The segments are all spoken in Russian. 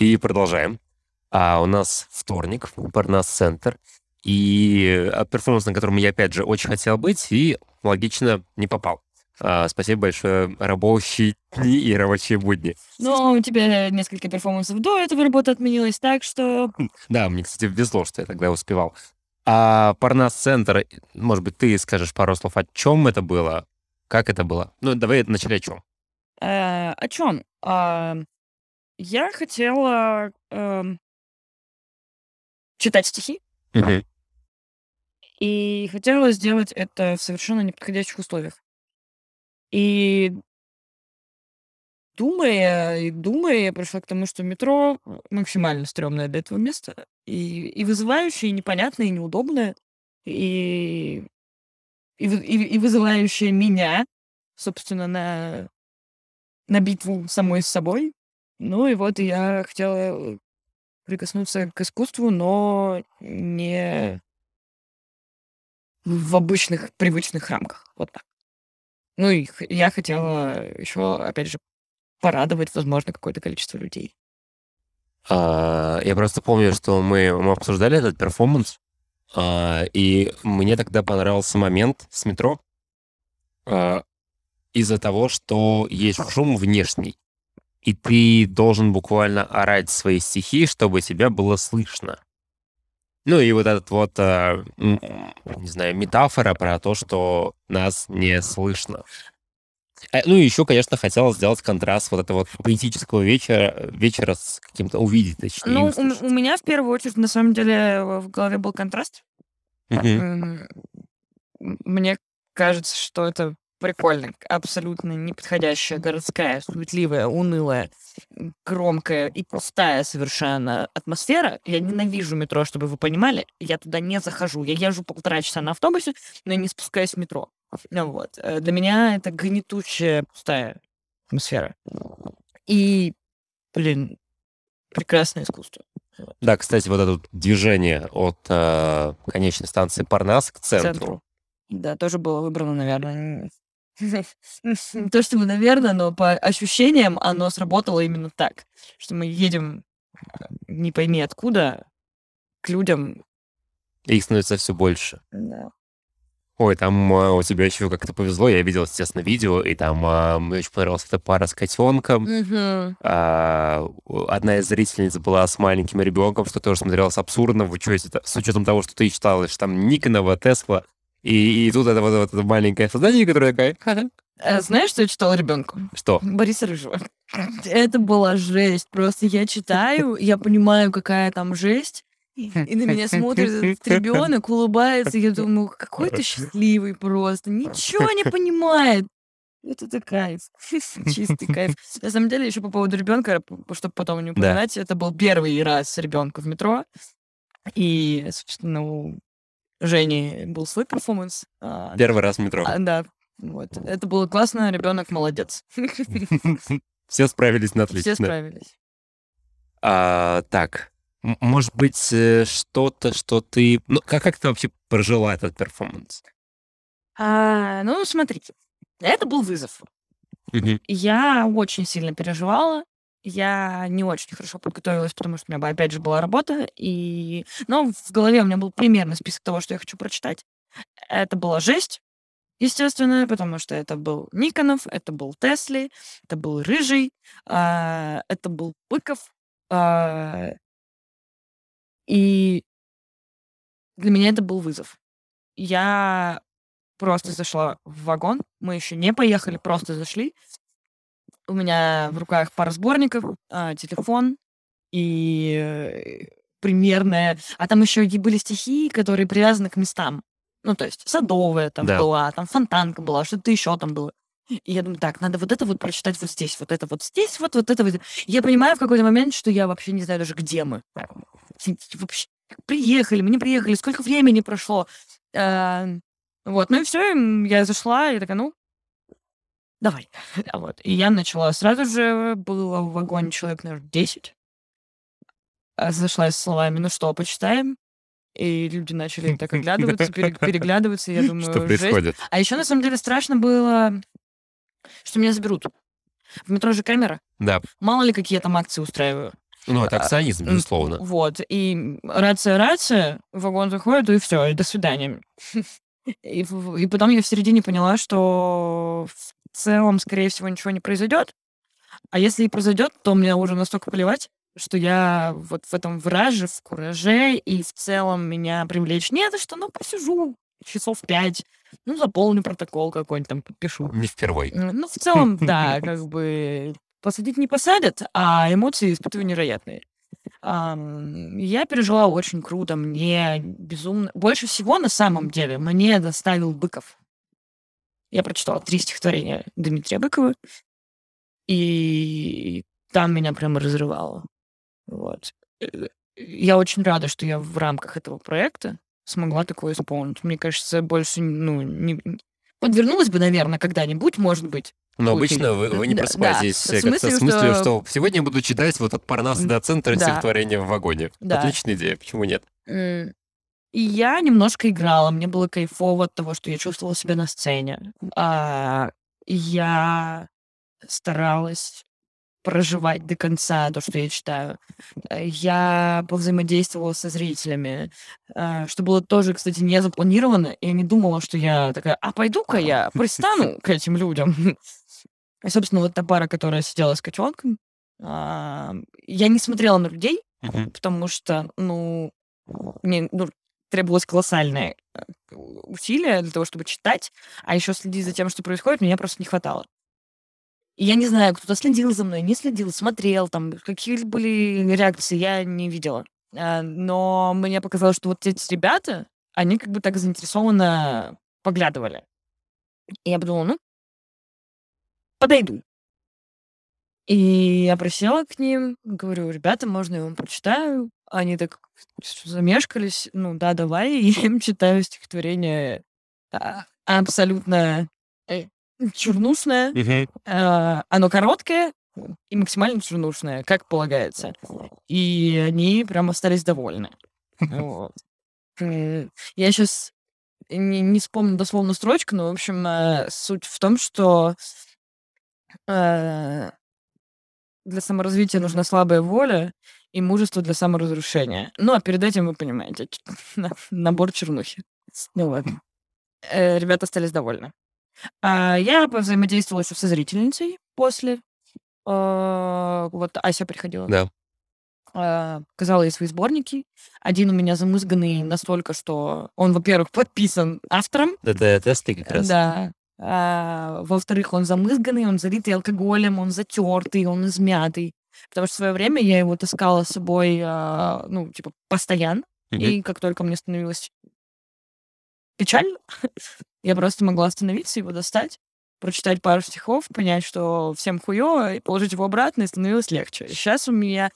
И продолжаем. А у нас вторник, Парнас-центр. И а, перформанс, на котором я, опять же, очень хотел быть, и логично не попал. А, спасибо большое, рабочие дни и рабочие будни. Ну, у тебя несколько перформансов до этого работа отменилась, так что... Да, мне, кстати, везло, что я тогда успевал. А Парнас-центр, может быть, ты скажешь пару слов, о чем это было? Как это было? Ну, давай начали о чем. Э, о чем? А, я хотела эм, читать стихи Мгм. и хотела сделать это в совершенно неподходящих условиях. И думая и думая, я пришла к тому, что метро максимально стрёмное для этого места, и и вызывающее, и непонятное, и неудобное, и и вы и и вызывающее меня, собственно, на на битву самой с собой. Ну и вот я хотела, прикоснуться к искусству, но не в обычных привычных рамках. Вот так. Ну и х я хотела еще, опять же, порадовать, возможно, какое-то количество людей. А, я просто помню, что мы мы обсуждали этот перформанс, а, и мне тогда понравился момент с метро, а, из-за того, что есть шум внешний, и ты должен буквально орать свои стихи, чтобы тебя было слышно. Ну и вот этот вот, а, м, не знаю, метафора про то, что нас не слышно. Э, ну и еще, конечно, хотелось сделать контраст вот этого вот поэтического вечера, вечера с каким-то увидеть, точнее, Ну, у услышать. у меня в первую очередь, на самом деле, в голове был контраст. М, мне кажется, что это прикольно. Абсолютно неподходящая городская, суетливая, унылая, громкая и пустая совершенно атмосфера. Я ненавижу метро, чтобы вы понимали. Я туда не захожу. Я езжу полтора часа на автобусе, но не спускаюсь в метро. Ну вот. Э, для меня это гнетущая, пустая атмосфера. И, блин, прекрасное искусство. Да, кстати, вот это движение от, а, конечной станции Парнас к центру. центру. Да, тоже было выбрано, наверно, не то чтобы наверно, но по ощущениям оно сработало именно так, что мы едем, э, не пойми откуда, к людям. И их становится все больше. Да. Ой, там, а, у тебя еще как-то повезло. Я видел, естественно, видео, и там, а, мне очень понравилась эта пара с котенком. Мгм. А, одна из зрительниц была с маленьким ребенком, что тоже смотрелось абсурдно в учете, с учетом того, что ты читалась, там Никонова, Тесла, и, и тут это вот, вот это маленькое создание, которое такая... «Ха-ха». Э, знаешь, что я читала ребенку? Что? Бориса Рыжего. Это была жесть. Просто я читаю, я понимаю, какая там жесть, и на меня смотрит этот ребенок, улыбается, и я думаю, какой ты счастливый просто, ничего не понимает. Это кайф, чистый кайф. На самом деле, еще по поводу ребенка, чтобы потом не Да. упоминать, это был первый раз ребенка в метро, и, собственно, у Жени был свой перформанс. а, Первый раз в метро. а, да, вот. Это было классно, ребенок молодец. Все справились на Все отлично. справились. А, так, может быть, э, что-то, что ты... Ну, как, как ты вообще прожила этот перформанс? А, ну, смотрите, это был вызов. Я очень сильно переживала. Я не очень хорошо подготовилась, потому что у меня, опять же, была работа. И... Но в голове у меня был примерный список того, что я хочу прочитать. Это была жесть, естественно, потому что это был Никонов, это был Тесли, это был Рыжий, а, это был Быков. а, И для меня это был вызов. Я просто зашла в вагон. Мы еще не поехали, просто зашли. У меня в руках пара сборников, а, телефон и э, примерная... А там еще и были стихи, которые привязаны к местам. Ну, то есть садовая там Да. была, там фонтанка была, что-то еще там было. И я думаю, так, надо вот это вот прочитать вот здесь, вот это вот здесь, вот, вот это вот. Я понимаю в какой-то момент, что я вообще не знаю даже, где мы. Вообще, приехали, мы не приехали, сколько времени прошло. А, Вот, ну и все, я зашла, и такая, ну, давай. А Вот. И я начала сразу же, было в вагоне человек, наверное, 10. А, Зашла с словами, ну что, почитаем? И люди начали так оглядываться, пере- переглядываться, я думаю, Что жесть. происходит? А еще, на самом деле, страшно было, что меня заберут. В метро же камера. Да. Мало ли, какие я там акции устраиваю. Ну, это акционизм, М, безусловно. Вот. И рация-рация, вагон заходит, и все, и до свидания. И, и потом я в середине поняла, что в целом, скорее всего, ничего не произойдет. А если и произойдет, то мне уже настолько плевать, что я вот в этом враже, в кураже, и в целом меня привлечь не за что, ну, посижу часов пять, ну, заполню протокол какой-нибудь там, подпишу. Не впервой. Ну, в целом, да, как бы посадить не посадят, а эмоции испытываю невероятные. Я пережила очень круто, мне безумно... Больше всего, на самом деле, мне доставил Быков. Я прочитала три стихотворения Дмитрия Быкова, и там меня прямо разрывало. Вот. Э, Я очень рада, что я в рамках этого проекта смогла такое исполнить. Мне кажется, больше, ну, не... Подвернулась бы, наверное, когда-нибудь, может быть. Но обычно вы, вы не Да, просыпаетесь да. э, В как-то смысле, с мыслью, что- что сегодня я буду читать вот от Парнаса до центра Да. стихотворение в вагоне. Да. Отличная идея, почему нет? И я немножко играла, мне было кайфово от того, что я чувствовала себя на сцене. А, я старалась проживать до конца то, что я читаю. Э, Я повзаимодействовала со зрителями, э, что было тоже, кстати, не запланировано. И я не думала, что я такая, а пойду-ка я пристану к этим людям. И, собственно, вот та пара, которая сидела с котенком, а, я не смотрела на людей, потому что, ну, мне ну, требовалось колоссальное э, усилие для того, чтобы читать, а еще следить за тем, что происходит, меня просто не хватало. И я не знаю, кто-то следил за мной, не следил, смотрел, там, какие были реакции, я не видела. А, Но мне показалось, что вот эти ребята, они как бы так заинтересованно поглядывали. И я подумала, ну, подойду. И я присела к ним, говорю, ребята, можно я вам прочитаю? Они так замешкались. Ну да, давай. И я им читаю стихотворение а, абсолютно э, чернушное. А, Оно короткое и максимально чернушное, как полагается. И они прям остались довольны. Вот. Э, Я сейчас не, не вспомню дословно строчку, но, в общем, э, суть в том, что э, для саморазвития нужна слабая воля и мужество для саморазрушения. Ну, а перед этим, вы понимаете, набор чернухи. Ну вот. Э, Ребята остались довольны. А я взаимодействовала еще со зрительницей после. Э, Вот Ася приходила. Да. Показала ей свои сборники. Один у меня замызганный настолько, что он, во-первых, подписан автором, Это тесты как раз. да. А, во-вторых, он замызганный, он залитый алкоголем, он затертый, он измятый. Потому что в свое время я его таскала с собой, а, ну, типа, постоянно. Мгм. И как только мне становилось печально, я просто могла остановиться, его достать, прочитать пару стихов, понять, что всем хуёво, и положить его обратно, и становилось легче. Сейчас у меня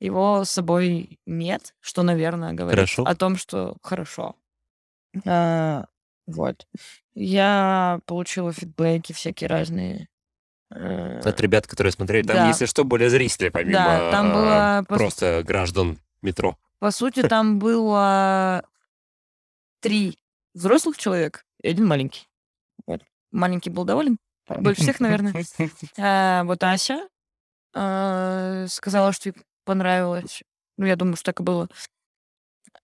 его с собой нет, что, наверное, говорит Хорошо. о том, что хорошо. А, вот. Я получила фидбэки всякие разные. Э, От ребят, которые смотрели. Там, Да. если что, более зрители, помимо Да, там а, было просто граждан метро. По сути, там было три взрослых человек и один маленький. Маленький был доволен. Больше всех, наверное. А, вот Ася а, сказала, что ей понравилось. Ну, я думаю, что так и было.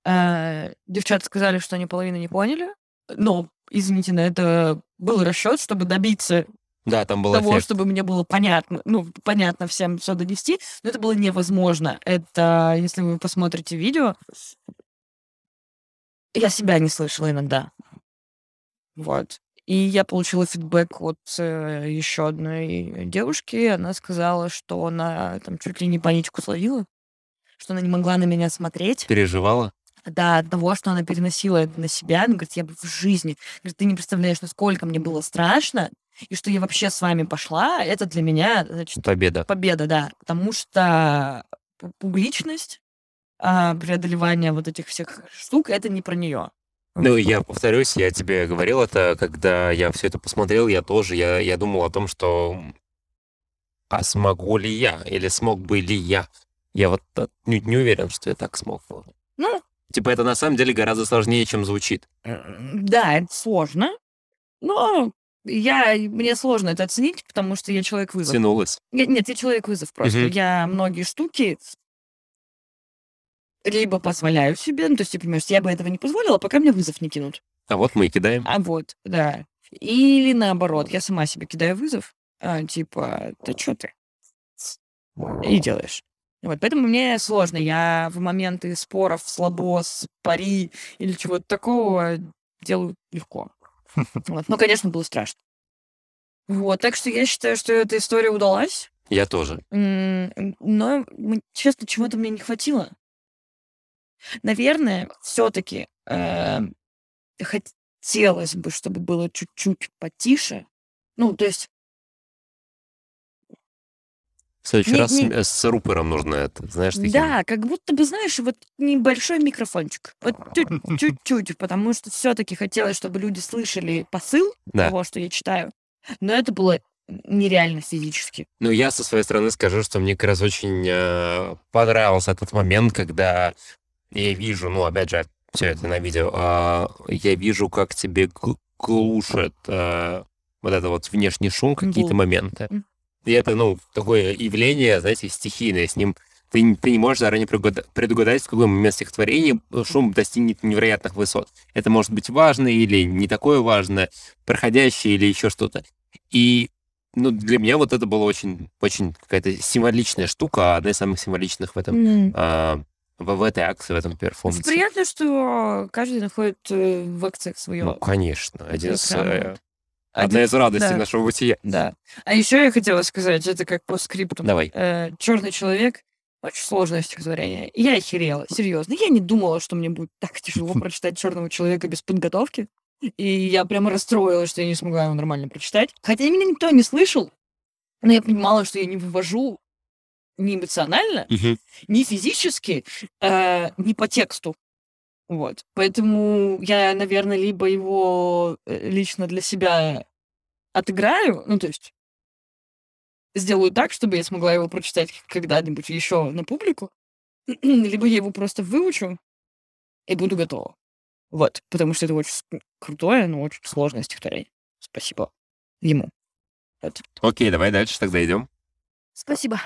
А, девчата сказали, что они половину не поняли. Но, извините, на это был расчет, чтобы добиться Да, там был того, эффект. чтобы мне было понятно, ну, понятно всем все донести, но это было невозможно. Это, если вы посмотрите видео, я себя не слышала иногда. Вот. И я получила фидбэк от э, еще одной девушки. Она сказала, что она там чуть ли не паничку словила, что она не могла на меня смотреть. Переживала. Да, от того, что она переносила это на себя. Она говорит, я бы в жизни... Говорит, ты не представляешь, насколько мне было страшно, и что я вообще с вами пошла. Это для меня, значит, Победа. победа, да. Потому что пу- публичность, а, преодолевание вот этих всех штук, это не про нее. Ну, я повторюсь, я тебе говорил это, когда я все это посмотрел, я тоже, я, я думал о том, что а смогу ли я, или смог бы ли я. Я вот отнюдь не уверен, что я так смог. Ну, Типа это на самом деле гораздо сложнее, чем звучит. да, это сложно, но я, мне сложно это оценить, потому что я человек-вызов. Тянулось. Я- нет, я человек-вызов просто. Мгм. Я многие штуки либо позволяю себе, ну, то есть, ты понимаешь, я бы этого не позволила, пока мне вызов не кинут. А вот мы и кидаем. А вот, да. Или наоборот, я сама себе кидаю вызов, а, типа, да что ты? И делаешь. Вот, поэтому мне сложно. Я в моменты споров, слабос, пари или чего-то такого делаю легко. Вот. Ну, конечно, было страшно. Вот, так что я считаю, что эта история удалась. Я тоже. Но, честно, чего-то мне не хватило. Наверное, все-таки хотелось бы, чтобы было чуть-чуть потише. Ну, то есть, В следующий не, раз с, не, м- с рупором нужно это, знаешь, таким. да, как будто бы, знаешь, вот небольшой микрофончик. Вот чуть- чуть-чуть, потому что все-таки хотелось, чтобы люди слышали посыл Да. того, что я читаю. Но это было нереально физически. Ну, я со своей стороны скажу, что мне как раз очень э, понравился этот момент, когда я вижу, ну, опять же, все это на видео, а, я вижу, как тебе гл- глушит э, вот это вот внешний шум, какие-то моменты. И это, ну, такое явление, знаете, стихийное. С ним ты, не- ты не можешь заранее предугада- предугадать, в какой момент стихотворения шум достигнет невероятных высот. Это может быть важно или не такое важно, проходящее или еще что-то. И ну, для меня вот это было очень, очень какая-то символичная штука, одна из самых символичных в этом, М. а, в, в этой акции, в этом Это перформансе. приятно, что каждый находит э, в акциях Ну, свое. конечно, один из, э, одна из радостей да. нашего бытия. Да. А еще я хотела сказать, это как по скрипту. Давай. Черный человек очень сложное стихотворение. Я охерела, серьезно. Я не думала, что мне будет так тяжело прочитать черного человека без подготовки. И я прямо расстроилась, что я не смогла его нормально прочитать. Хотя меня никто не слышал, но я понимала, что я не вывожу ни эмоционально, ни физически, э, ни по тексту. Вот. Поэтому я, наверное, либо его э, лично для себя отыграю, ну, то есть сделаю так, чтобы я смогла его прочитать когда-нибудь еще на публику, либо я его просто выучу и буду готова. Вот, потому что это очень крутое, но очень сложное стихотворение. Спасибо ему. Вот. Окей, давай дальше тогда идем. Спасибо.